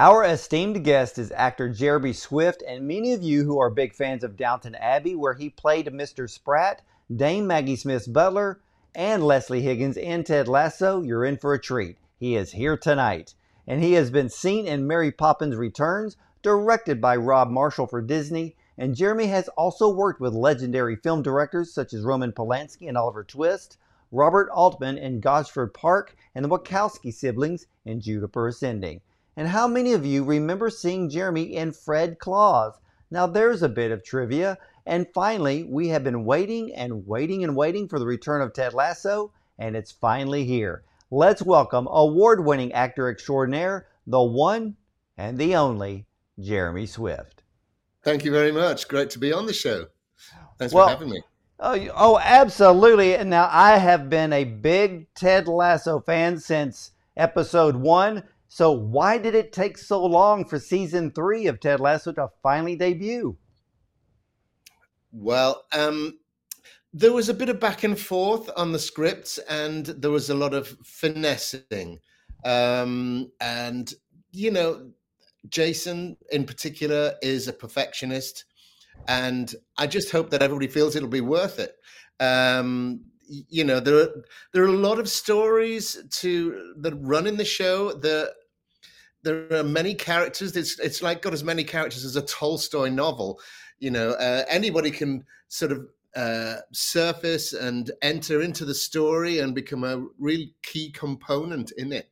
Our esteemed guest is actor Jeremy Swift, and many of you who are big fans of Downton Abbey, where he played Mr. Spratt, Dame Maggie Smith's butler, and Leslie Higgins in Ted Lasso, you're in for a treat. He is here tonight, and he has been seen in Mary Poppins Returns, directed by Rob Marshall for Disney, and Jeremy has also worked with legendary film directors such as Roman Polanski and Oliver Twist, Robert Altman in Gosford Park, and the Wachowski siblings in Jupiter Ascending. And how many of you remember seeing Jeremy in Fred Claus? Now there's a bit of trivia. And finally, we have been waiting and waiting and waiting for the return of Ted Lasso, and it's finally here. Let's welcome award winning actor extraordinaire, the one and the only Jeremy Swift. Thank you very much. Great to be on the show. Thanks well, for having me. Oh, oh, absolutely. And now I have been a big Ted Lasso fan since episode one. So why did it take so long for season three of Ted Lasso to finally debut? Well, um, there was a bit of back and forth on the scripts, and there was a lot of finessing. Um, and you know, Jason in particular is a perfectionist, and I just hope that everybody feels it'll be worth it. Um, you know there are there are a lot of stories to that run in the show that there are many characters. It's it's like got as many characters as a tolstoy novel you know uh, anybody can sort of uh, surface and enter into the story and become a real key component in it.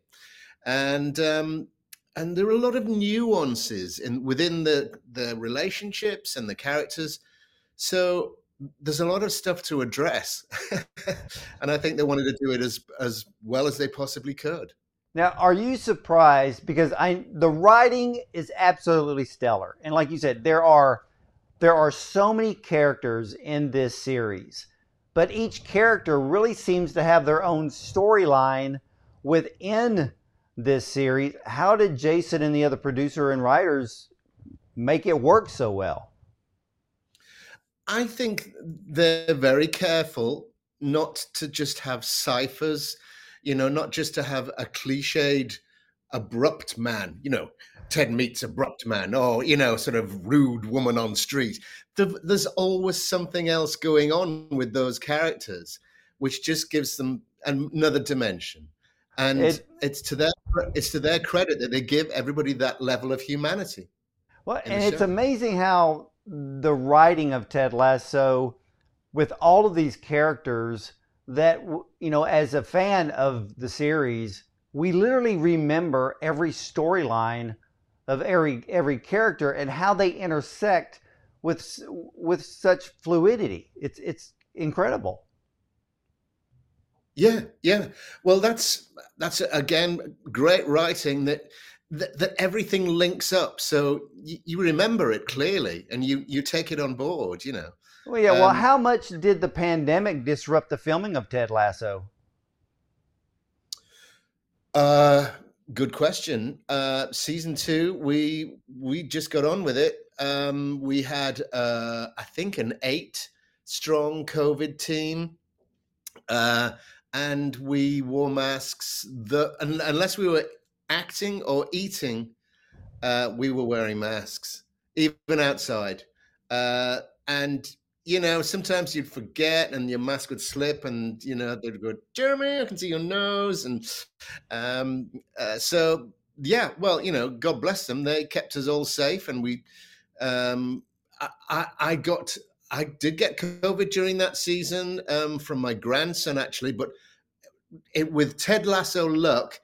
And um, and there are a lot of nuances in within the the relationships and the characters. So there's a lot of stuff to address. And i think they wanted to do it as as well as they possibly could now are you surprised? Because i the writing is absolutely stellar. And like you said there are there are so many characters in this series but each character really seems to have their own storyline within this series. How did jason and the other producer and writers make it work so well? I think they're very careful not to just have ciphers, you know, not just to have a cliched abrupt man, you know, Ted meets abrupt man, or, you know, sort of rude woman on street. There's always something else going on with those characters, which just gives them another dimension. And it, it's to their it's to their credit that they give everybody that level of humanity. Well, and it's amazing how the writing of Ted Lasso with all of these characters that you know as a fan of the series we literally remember every storyline of every every character and how they intersect with with such fluidity. It's it's incredible. Yeah yeah. Well that's that's again great writing that that, that everything links up. So you, you, remember it clearly and you you take it on board you know well yeah um, well how much did the pandemic disrupt the filming of ted lasso? Uh good question. Uh season two we we just got on with it. Um we had uh i think an eight strong covid team. Uh and we wore masks the unless we were acting or eating, uh, we were wearing masks, even outside. Uh, and you know, sometimes you'd forget and your mask would slip, and you know they'd go, "Jeremy, I can see your nose," and um, uh, so yeah. Well, you know, God bless them. They kept us all safe, and we. Um, I, I, I got I did get COVID during that season um, from my grandson, actually, but it, with Ted Lasso luck,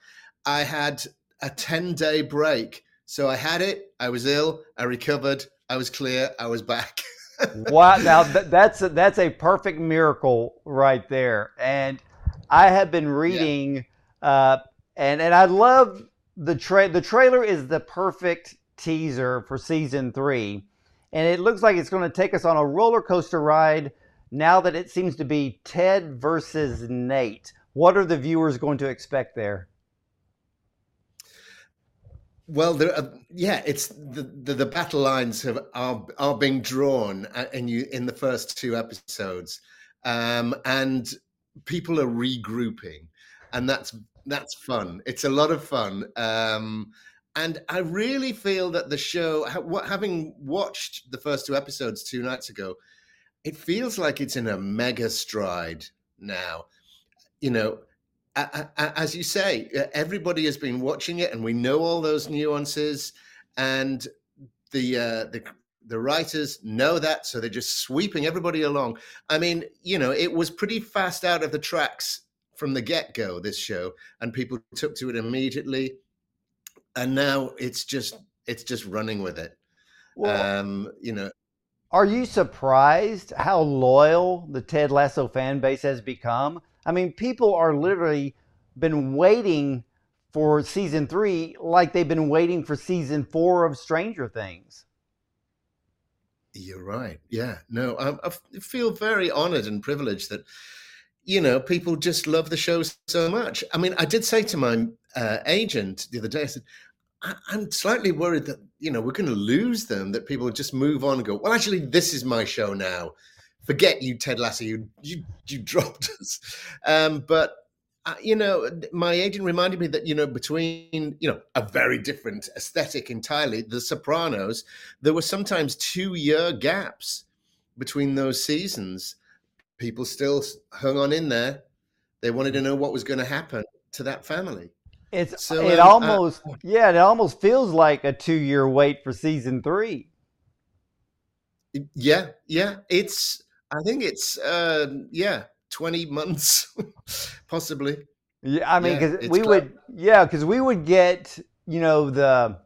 I had a 10 day break. So I had it, I was ill, I recovered, I was clear, I was back. wow. Now th- that's, a, that's a perfect miracle right there. And I have been reading, yeah. uh, and, and I love the, tra- the trailer is the perfect teaser for season three. And it looks like it's going to take us on a roller coaster ride now that it seems to be Ted versus Nate. What are the viewers going to expect there? Well, there, uh, yeah, it's the, the, the battle lines have are are being drawn uh, in you in the first two episodes, um, and people are regrouping, and that's that's fun. It's a lot of fun. Um, and I really feel that the show, having watched the first two episodes two nights ago, it feels like it's in a mega stride now. You know, as you say, everybody has been watching it, and we know all those nuances, and the uh, the the writers know that, so they're just sweeping everybody along. I mean, you know, it was pretty fast out of the tracks from the get go. This show, and people took to it immediately, and now it's just it's just running with it. Well, um, you know, are you surprised how loyal the Ted Lasso fan base has become? I mean, people are literally been waiting for season three like they've been waiting for season four of Stranger Things. You're right. Yeah. No, I, I feel very honored and privileged that, you know, people just love the show so much. I mean, I did say to my uh, agent the other day, I said, I, am slightly worried that, you know, we're going to lose them, that people just move on and go, well, actually, this is my show now. Forget you, Ted Lasso. You, you, you dropped us. Um, but uh, you know, my agent reminded me that you know between you know a very different aesthetic entirely, The Sopranos, there were sometimes two year gaps between those seasons. People still hung on in there. They wanted to know what was going to happen to that family. It's so, it um, almost uh, yeah, it almost feels like a two year wait for season three. Yeah, yeah, it's. I think it's uh, yeah 20 months, possibly. Yeah, I mean, because yeah, we would, yeah, because we would get, you know, the,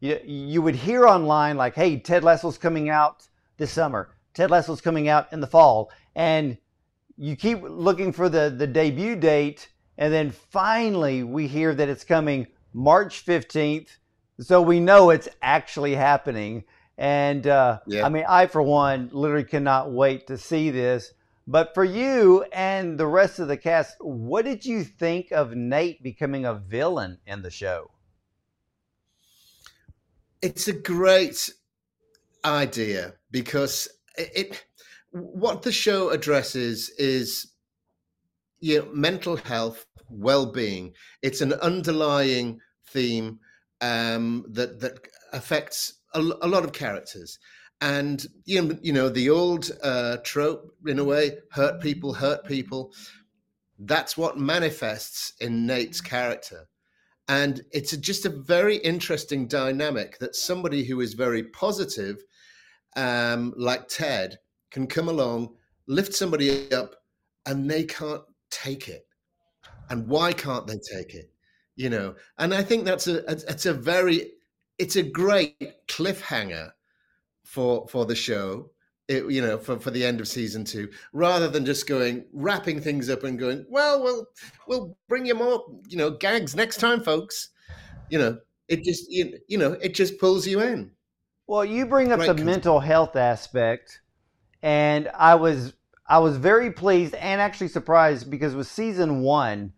you, you would hear online like, hey, Ted Lasso's coming out this summer. Ted Lasso's coming out in the fall. And you keep looking for the, the debut date. And then finally we hear that it's coming March 15th. So we know it's actually happening. And uh, yeah. I mean, I, for one, literally cannot wait to see this. But for you and the rest of the cast, what did you think of Nate becoming a villain in the show? It's a great idea because it, it what the show addresses is you know, mental health, well-being. It's an underlying theme um, that that affects a, a lot of characters. And you know, you know the old uh, trope in a way hurt people hurt people that's what manifests in nate's character. And it's a, just a very interesting dynamic that somebody who is very positive um, like ted can come along lift somebody up and they can't take it. And why can't they take it? You know? And i think that's a it's a very it's a great cliffhanger for for the show it, you know for, for the end of season two rather than just going wrapping things up and going well we'll we'll bring you more you know gags next time folks you know it just you, you know it just pulls you in well you bring up Great the concept. mental health aspect and i was i was very pleased and actually surprised because with season one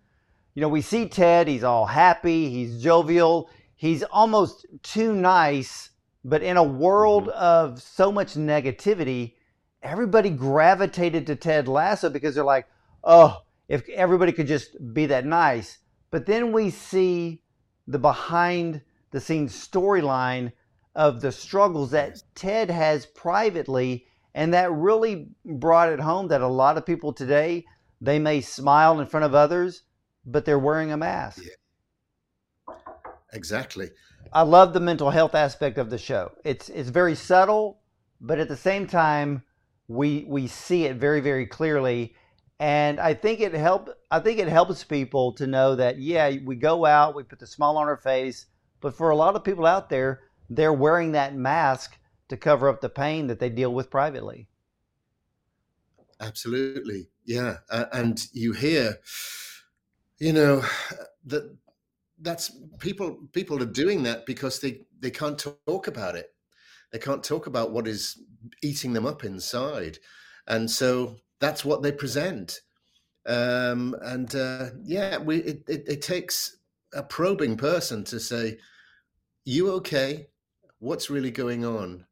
you know we see ted he's all happy he's jovial he's almost too nice but in a world mm-hmm. of so much negativity, everybody gravitated to Ted Lasso because they're like, oh, if everybody could just be that nice. But then we see the behind the scenes storyline of the struggles that Ted has privately. And that really brought it home that a lot of people today, they may smile in front of others, but they're wearing a mask. Yeah. Exactly. I love the mental health aspect of the show. It's it's very subtle, but at the same time, we we see it very very clearly, and I think it help. I think it helps people to know that yeah, we go out, we put the smile on our face, but for a lot of people out there, they're wearing that mask to cover up the pain that they deal with privately. Absolutely, yeah, uh, and you hear, you know, that that's people people are doing that because they they can't talk about it. They can't talk about what is eating them up inside. And so that's what they present. Um, and uh, yeah we it, it, it, takes a probing person to say you okay? What's really going on?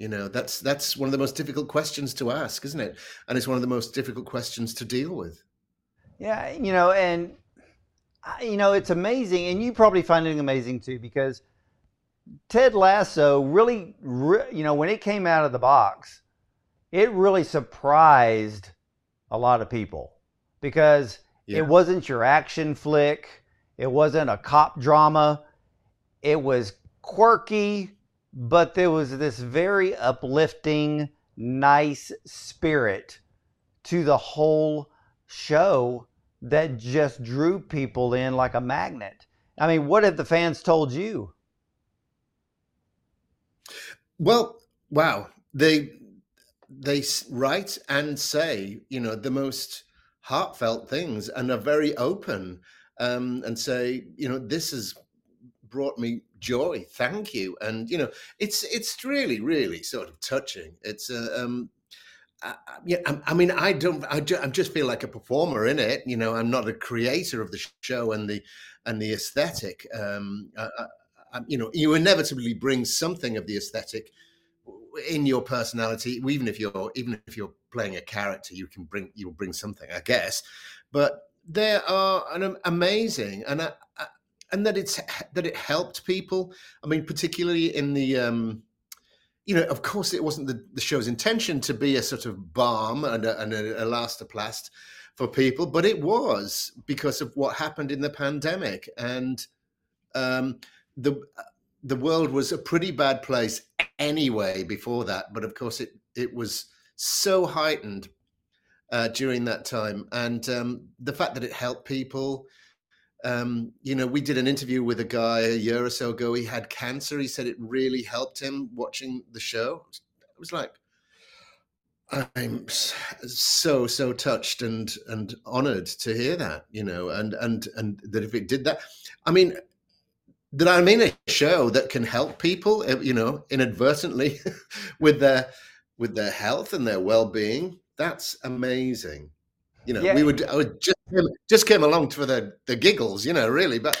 You know that's that's one of the most difficult questions to ask isn't it? And it's one of the most difficult questions to deal with. Yeah you know and you know, it's amazing, and you probably find it amazing too because Ted Lasso really, you know, when it came out of the box, it really surprised a lot of people because yeah. it wasn't your action flick, it wasn't a cop drama, it was quirky, but there was this very uplifting, nice spirit to the whole show that just drew people in like a magnet. I mean, what have the fans told you? Well, wow. They they write and say, you know, the most heartfelt things and are very open um, and say, you know, this has brought me joy. Thank you. And you know, it's it's really really sort of touching. It's uh, um, I, yeah, I, I, mean, I don't, I, I just feel like a performer in it. You know, I'm not a creator of the show and the and the aesthetic. Um, I, you know, you inevitably bring something of the aesthetic in your personality. Even if you're even if you're playing a character, you can bring you'll bring something, I guess. But they are an amazing and and that it's that it helped people. I mean, particularly in the um, you know, of course, it wasn't the, the show's intention to be a sort of balm and a, and elastoplast for people, but it was because of what happened in the pandemic, and um, the the world was a pretty bad place anyway before that. But of course, it it was so heightened uh, during that time, and um, the fact that it helped people um, you know, we did an interview with a guy a year or so ago. He had cancer. He said it really helped him watching the show. It was like, I'm so so touched and and honored to hear that. You know, and and and that if it did that, I mean, that I'm in a show that can help people. Eh, you know, inadvertently with their with their health and their well being. That's amazing. You know, yeah. we would I would just just came along for the the giggles, you know, really, but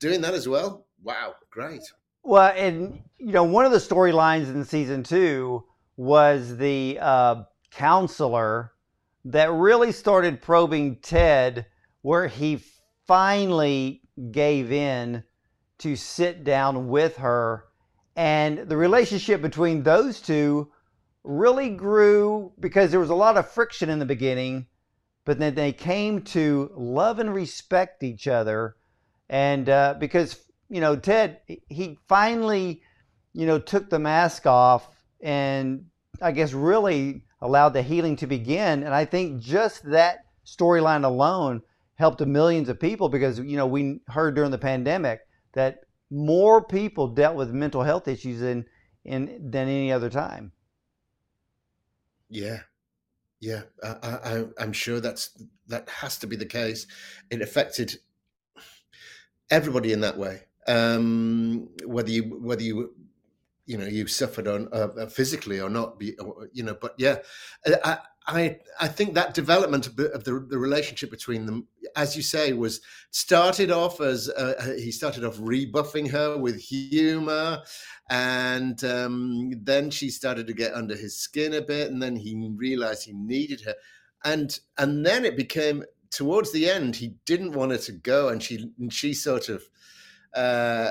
doing that as well, wow, great. Well, and you know, one of the storylines in season two was the uh, counselor that really started probing Ted, where he finally gave in to sit down with her, and the relationship between those two really grew because there was a lot of friction in the beginning but then they came to love and respect each other. And uh, because, you know, Ted, he finally, you know, took the mask off and I guess really allowed the healing to begin. And I think just that storyline alone helped millions of people because, you know, we heard during the pandemic that more people dealt with mental health issues in, in than any other time. Yeah, yeah, I, I, am sure that's that has to be the case. It affected everybody in that way, um, whether you whether you you know you suffered on uh, physically or not, you know. But yeah, I, I I think that development of the, the relationship between them, as you say, was started off as uh, he started off rebuffing her with humor, and um, then she started to get under his skin a bit, and then he realized he needed her, and and then it became towards the end he didn't want her to go, and she and she sort of. Uh,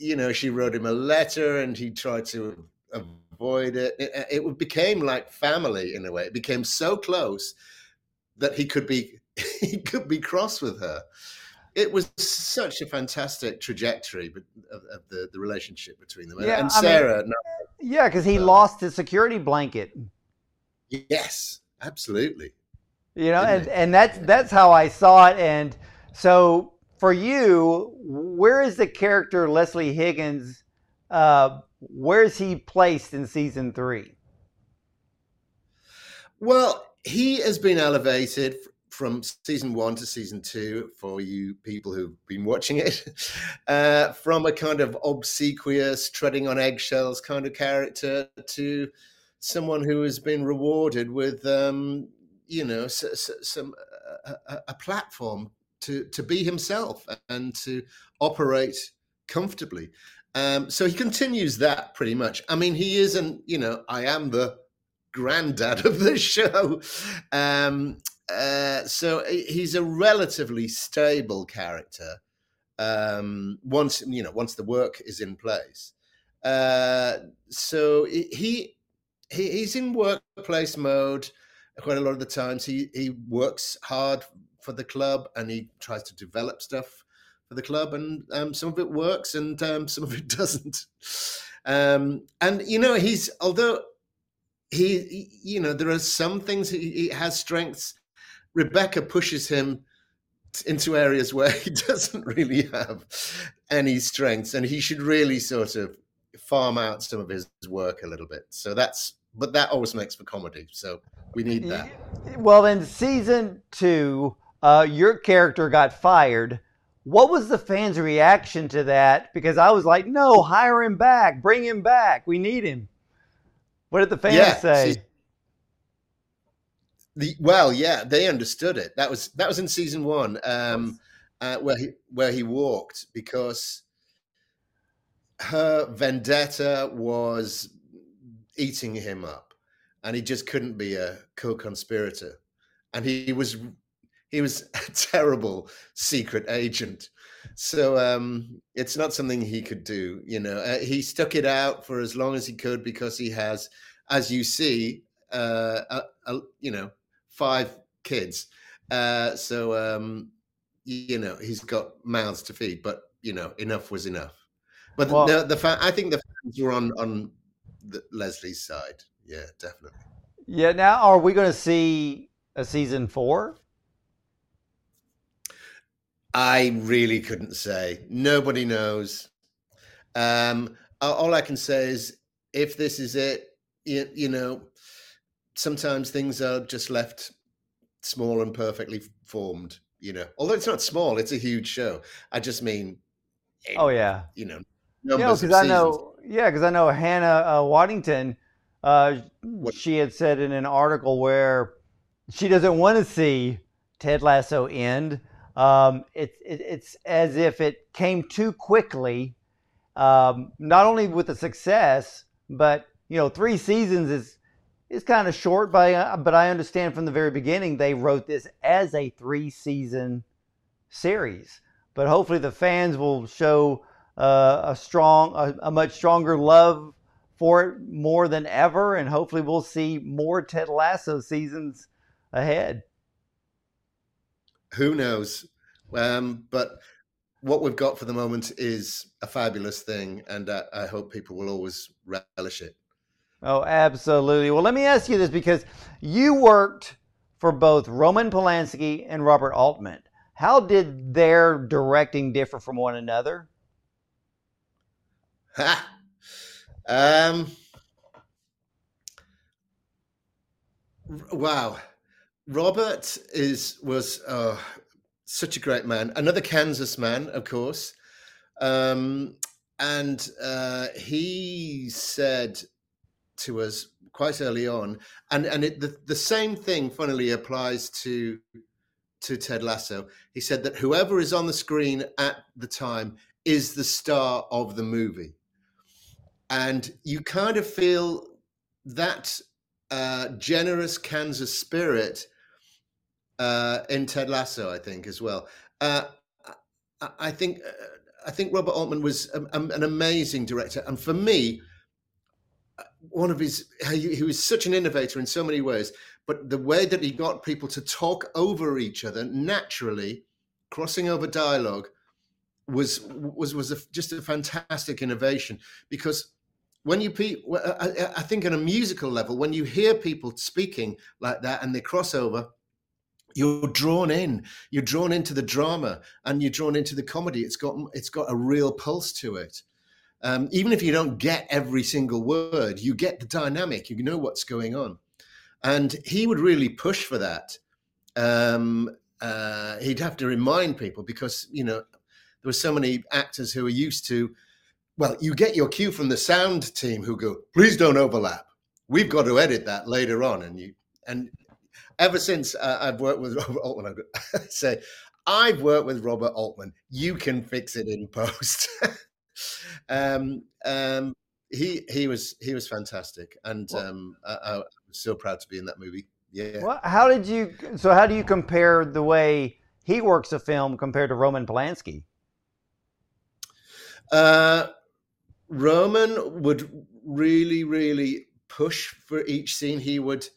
you know, she wrote him a letter and he tried to avoid it. it. It became like family in a way. It became so close that he could be he could be cross with her. It was such a fantastic trajectory of, of the, the relationship between them. Yeah, and Sarah. I mean, no, yeah, because he uh, lost his security blanket. Yes, absolutely. You know, and, and that's that's how I saw it. And so for you, where is the character Leslie Higgins uh, where's he placed in season three? Well, he has been elevated from season one to season two for you people who've been watching it, uh, from a kind of obsequious, treading on eggshells kind of character to someone who has been rewarded with, um, you know, some a, a platform to to be himself and to operate comfortably. Um, so he continues that pretty much. I mean, he isn't, you know, I am the granddad of the show. Um, uh, so he's a relatively stable character. Um, once you know, once the work is in place. Uh, so he, he he's in workplace mode quite a lot of the times. He he works hard for the club and he tries to develop stuff for the club, and um, some of it works and um, some of it doesn't. Um, and you know, he's although he, he, you know, there are some things he, he has strengths. Rebecca pushes him into areas where he doesn't really have any strengths, and he should really sort of farm out some of his work a little bit. So that's, but that always makes for comedy. So we need that. Well, in season two, uh, your character got fired. What was the fans' reaction to that? Because I was like, no, hire him back, bring him back. We need him. What did the fans yeah, say? The, well, yeah, they understood it. That was that was in season one, um, uh, where he where he walked because her vendetta was eating him up, and he just couldn't be a co-conspirator, and he was he was a terrible secret agent. So um, it's not something he could do. You know, uh, he stuck it out for as long as he could because he has, as you see, uh, a, a, you know, five kids. Uh, so um, you know, he's got mouths to feed. But you know, enough was enough. But well, the, the fa- I think the fans were on on the, Leslie's side. Yeah, definitely. Yeah. Now, are we going to see a season four? I really couldn't say. Nobody knows. Um, all I can say is if this is it, you, you know, sometimes things are just left small and perfectly formed, you know. Although it's not small, it's a huge show. I just mean, oh, yeah. You know, numbers yeah, because I know, yeah, because I know Hannah uh, Waddingham, uh, she had said in an article where she doesn't want to see Ted Lasso end um, it, it, it's as if it came too quickly, um, not only with the success, but you know, three seasons is is kind of short. But I, but I understand from the very beginning they wrote this as a three season series. But hopefully the fans will show uh, a strong, a, a much stronger love for it more than ever, and hopefully we'll see more Ted Lasso seasons ahead who knows? Um, but what we've got for the moment is a fabulous thing, and I, I hope people will always relish it. Oh, absolutely. Well, let me ask you this because you worked for both Roman Polanski and Robert Altman. How did their directing differ from one another? Ha! Um, wow. Robert is was uh, such a great man. Another Kansas man, of course, um, and uh, he said to us quite early on, and and it, the the same thing, funnily, applies to to Ted Lasso. He said that whoever is on the screen at the time is the star of the movie, and you kind of feel that uh, generous Kansas spirit uh, in Ted Lasso, I think as well. Uh, I think uh, I think Robert Altman was a, a, an amazing director, and for me, uh, one of his he, he, was such an innovator in so many ways. But the way that he got people to talk over each other naturally, crossing over dialogue, was was was a, just a fantastic innovation because when you I, I think on a musical level when you hear people speaking like that and they cross over you're drawn in. You're drawn into the drama and you're drawn into the comedy. It's got it's got a real pulse to it. Um, even if you don't get every single word you get the dynamic. You know what's going on. And he would really push for that. Um, uh, he'd have to remind people because you know there were so many actors who are used to well you get your cue from the sound team who go please don't overlap. We've got to edit that later on. And you and ever since uh, I've worked with Robert Altman, I say, I've worked with Robert Altman. You can fix it in post. um, um, he he was he was fantastic, and um, I, I, was so proud to be in that movie. Yeah. Well, how did you? So, how do you compare the way he works a film compared to Roman Polanski? Uh, Roman would really, really push for each scene. He would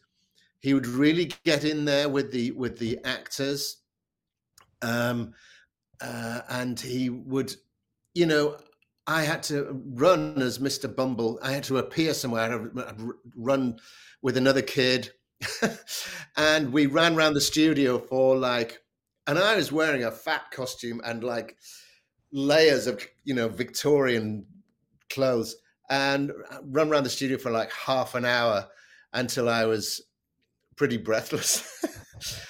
he would really get in there with the with the actors, um, uh, and he would, you know, I had to run as Mister Bumble. I had to appear somewhere. I had to run with another kid, and we ran around the studio for like, and I was wearing a fat costume and like layers of you know Victorian clothes and run around the studio for like half an hour until I was pretty breathless.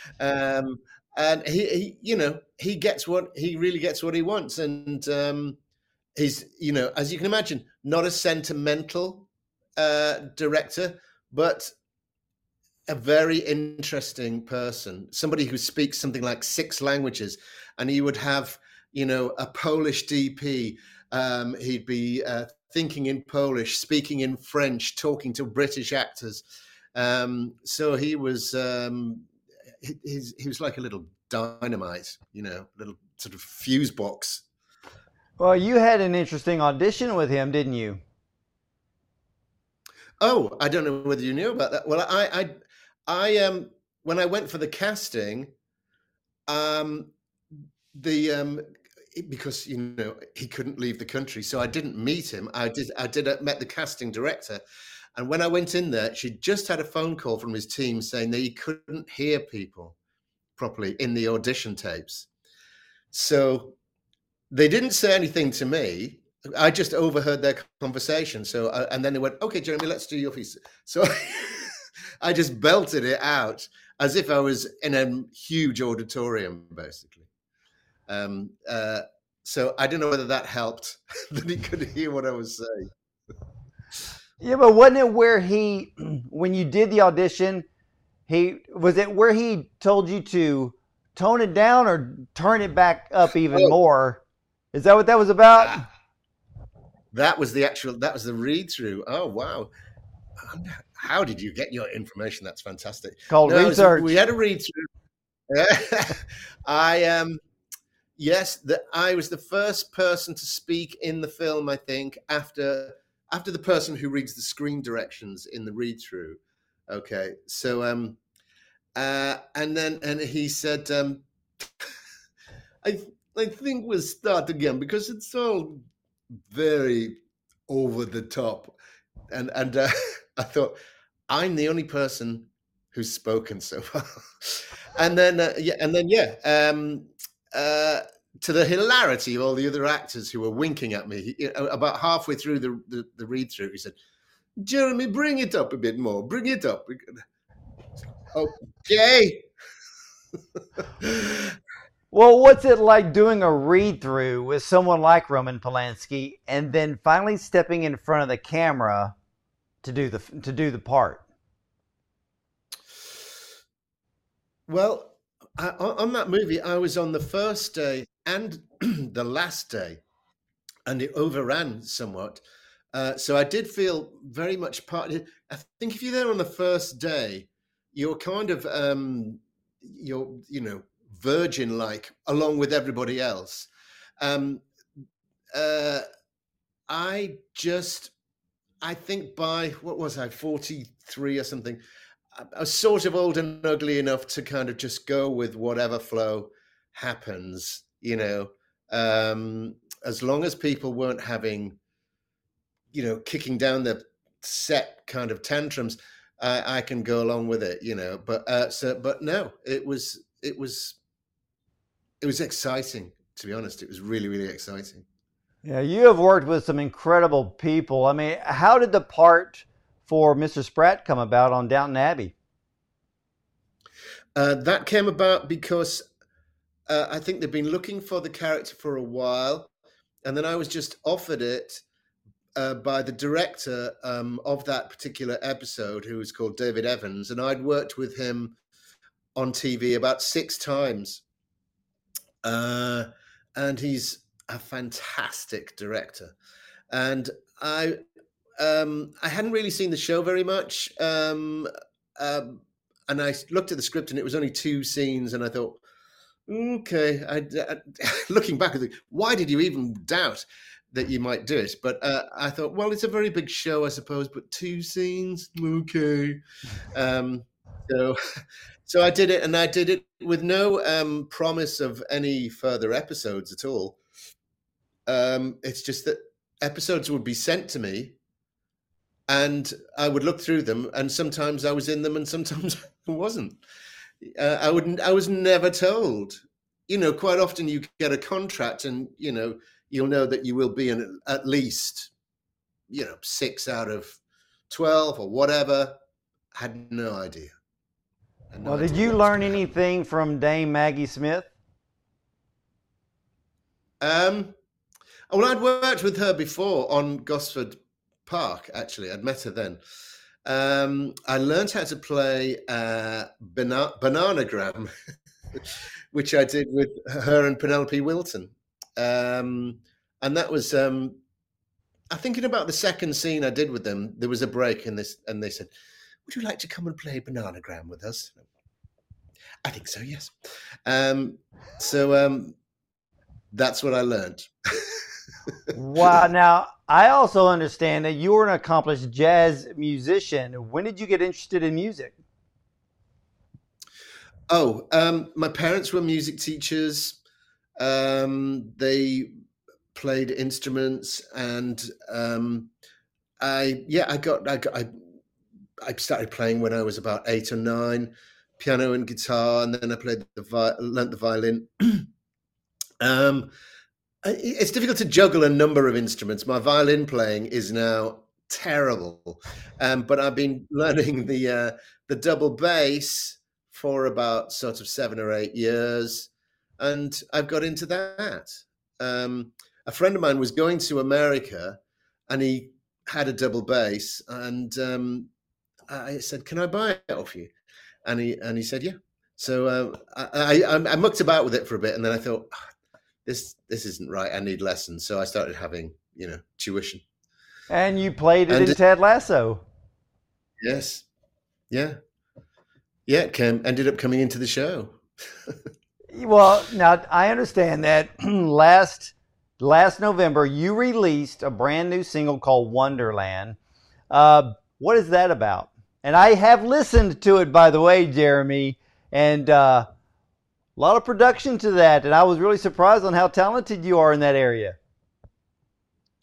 um, and he, he, you know, he gets what he really gets what he wants, and um, he's, you know, as you can imagine, not a sentimental uh, director, but a very interesting person. Somebody who speaks something like six languages, and he would have, you know, a Polish DP. Um, he'd be uh, thinking in Polish, speaking in French, talking to British actors. Um, so he was um, he, he was like a little dynamite, you know, little sort of fuse box. Well, you had an interesting audition with him, didn't you? Oh, I don't know whether you knew about that. Well, I, I, I, um, when I went for the casting, um, the um, because you know he couldn't leave the country, so I didn't meet him. I did. I did. Uh, met the casting director, and when I went in there, she just had a phone call from his team saying that he couldn't hear people properly in the audition tapes. So they didn't say anything to me. I just overheard their conversation. So, uh, and then they went, "Okay, Jeremy, let's do your piece." So I just belted it out as if I was in a huge auditorium, basically. Um, uh, so I don't know whether that helped that he could hear what I was saying. Yeah, but wasn't it where he, when you did the audition, he was it where he told you to tone it down or turn it back up even oh. more? Is that what that was about? Ah, that was the actual. That was the read through. Oh wow! How did you get your information? That's fantastic. Called no, research. Was, we had a read through. I um yes, that I was the first person to speak in the film. I think after after the person who reads the screen directions in the read through. Okay, so um, uh, and then and he said, um, I I think we'll start again because it's all very over the top, and and uh, I thought I'm the only person who's spoken so far, and then uh, yeah, and then yeah, um, uh, to the hilarity of all the other actors who were winking at me, he, about halfway through the, the, the read through, he said, Jeremy, bring it up a bit more. Bring it up. Okay. well, what's it like doing a read through with someone like Roman Polanski and then finally stepping in front of the camera to do the to do the part? Well, I, on that movie, I was on the first day and the last day, and it overran somewhat. Uh, so I did feel very much part. I think if you're there on the first day, you're kind of um, you're you know virgin like along with everybody else. Um, uh, I just I think by what was I 43 or something. I was sort of old and ugly enough to kind of just go with whatever flow happens, you know, um, as long as people weren't having, you know, kicking down the set kind of tantrums, I, I can go along with it, you know. But uh, so, but no, it was, it was, it was exciting. To be honest, it was really, really exciting. Yeah, you have worked with some incredible people. I mean, how did the part? for Mr. Spratt come about on Downton Abbey? Uh, that came about because uh, I think they've been looking for the character for a while, and then I was just offered it uh, by the director um, of that particular episode, who was called David Evans, and I'd worked with him on TV about six times, uh, and he's a fantastic director, and I um, I hadn't really seen the show very much. Um, um, and I looked at the script, and it was only two scenes, and I thought, okay. I, I, looking back, I think, why did you even doubt that you might do it? But uh, I thought, well, it's a very big show, I suppose, but two scenes, okay. Um, so, so I did it, and I did it with no um, promise of any further episodes at all. Um, it's just that episodes would be sent to me, and I would look through them, and sometimes I was in them, and sometimes I wasn't. Uh, I wouldn't. I was never told. You know, quite often you get a contract, and you know you'll know that you will be in at least, you know, six out of twelve or whatever. Had no idea. Had no well, idea did you learn anything from Dame Maggie Smith? Um, well, I'd worked with her before on Gosford Park. Actually, I'd met her then. Um, I learned how to play uh, bana- Bananagram, which I did with her and Penelope Wilton. Um, and that was, um, I think, in about the second scene I did with them, there was a break, and this, and they said, "Would you like to come and play Bananagram with us?" I think so. Yes. Um, so um, that's what I learned. wow. Now, I also understand that you were an accomplished jazz musician. When did you get interested in music? Oh, um, my parents were music teachers. Um, they played instruments, and um, I yeah, I got I got I, I started playing when I was about eight or nine, piano and guitar, and then I played the vi- learned the violin. um, it's difficult to juggle a number of instruments. My violin playing is now terrible, um, but I've been learning the uh, the double bass for about sort of seven or eight years, and I've got into that. Um, a friend of mine was going to America, and he had a double bass, and um, I said, "Can I buy it off you?" And he and he said, "Yeah." So uh, I, I, I mucked about with it for a bit, and then I thought, this this isn't right. I need lessons. So I started having you know tuition. And you played it and in it, Ted Lasso. Yes. Yeah. Yeah. It came ended up coming into the show. well, now I understand that last last November you released a brand new single called Wonderland. Uh, what is that about? And I have listened to it, by the way, Jeremy, and uh, a lot of production to that, and I was really surprised on how talented you are in that area.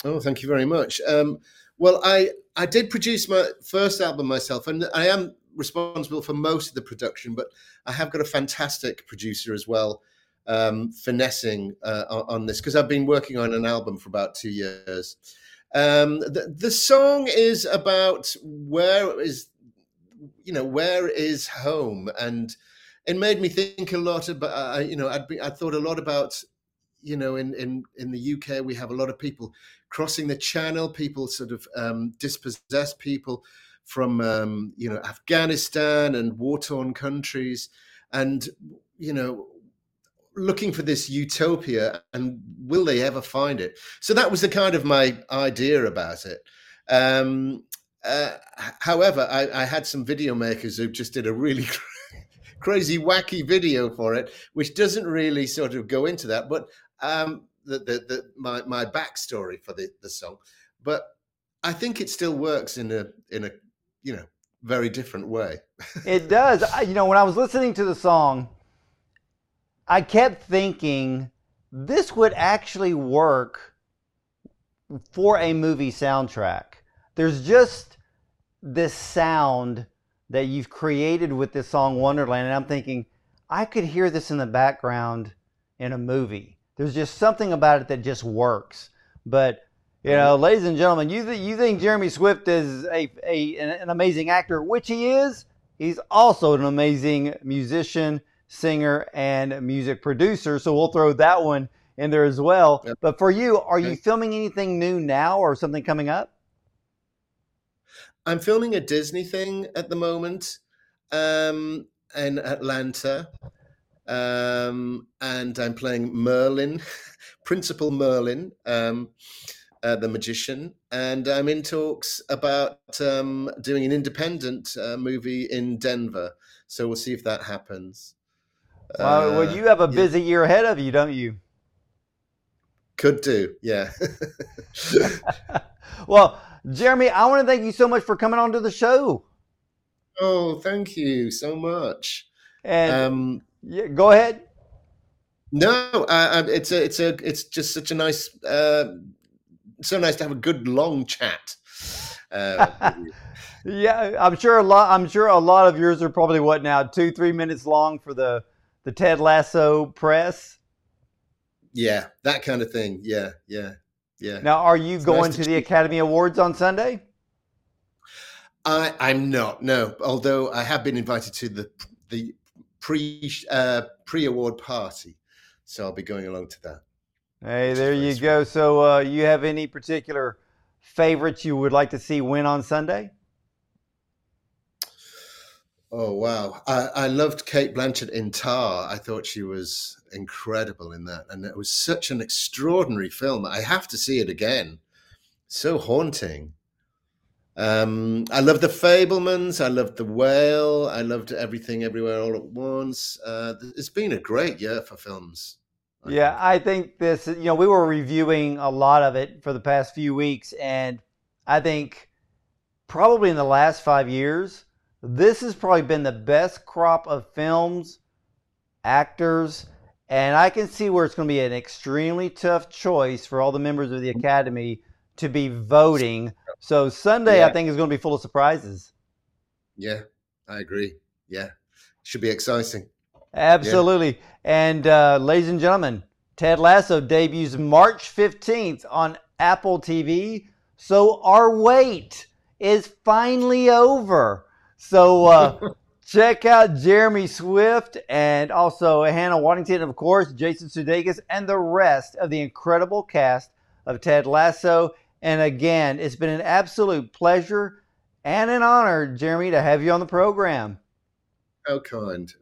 Oh, thank you very much. Um, well, I I did produce my first album myself, and I am responsible for most of the production, but I have got a fantastic producer as well, um, finessing uh, on this because I've been working on an album for about two years. Um, the, the song is about where is you know where is home and it made me think a lot about uh, you know I'd be, I thought a lot about you know in in in the UK we have a lot of people crossing the channel people sort of um, dispossessed people from um, you know Afghanistan and war torn countries and you know looking for this utopia and will they ever find it? So that was the kind of my idea about it. Um, uh, however I, I, had some video makers who just did a really crazy wacky video for it, which doesn't really sort of go into that. But um, the, the, the my my backstory for the the song, but I think it still works in a in a you know very different way. it does. I, you know, when I was listening to the song, I kept thinking this would actually work for a movie soundtrack. There's just this sound that you've created with this song Wonderland. And I'm thinking, I could hear this in the background in a movie. There's just something about it that just works. But you know, ladies and gentlemen, you th- you think Jeremy Swift is a, a an amazing actor, which he is. He's also an amazing musician, singer, and music producer. So we'll throw that one in there as well. Yep. But for you, are you filming anything new now or something coming up? I'm filming a Disney thing at the moment um, in Atlanta. Um, and I'm playing Merlin, Principal Merlin. Um, uh, The Magician, and I'm in talks about um, doing an independent uh, movie in Denver. So we'll see if that happens. Well, well, Uh, you have a yeah. busy year ahead of you, don't you? Could do, yeah. well, Jeremy, I want to thank you so much for coming on to the show. oh, thank you so much. And Um, yeah, go ahead. no, uh, it's a, it's a, it's just such a nice, uh, so nice to have a good long chat. Uh. Yeah, I'm sure a lot. I'm sure a lot of yours are probably what now, two, three minutes long for the the Ted Lasso press. yeah, that kind of thing. Yeah, yeah, yeah. Now, are you It's going nice to to the Academy Awards on Sunday? I, I'm not. No, although I have been invited to the the pre uh, pre award party, so I'll be going along to that. Hey, there you go. So, uh, you have any particular favorites you would like to see win on Sunday? Oh wow, I, I loved Cate Blanchett in Tar. I thought she was incredible in that, and it was such an extraordinary film. I have to see it again. So haunting. Um, I loved the Fabelmans. I loved the Whale. I loved Everything Everywhere All at Once. Uh, it's been a great year for films. I Yeah, think. I think this, you know, we were reviewing a lot of it for the past few weeks, and I think probably in the last five years, this has probably been the best crop of films, actors, and I can see where it's going to be an extremely tough choice for all the members of the Academy to be voting. So Sunday, I think, is going to be full of surprises. Yeah, I agree. Yeah, should be exciting. Absolutely. And uh, ladies and gentlemen, Ted Lasso debuts March 15th on Apple TV. So our wait is finally over. So uh, check out Jeremy Swift and also Hannah Waddingham, of course, Jason Sudeikis, and the rest of the incredible cast of Ted Lasso. And again, it's been an absolute pleasure and an honor, Jeremy, to have you on the program. How kind.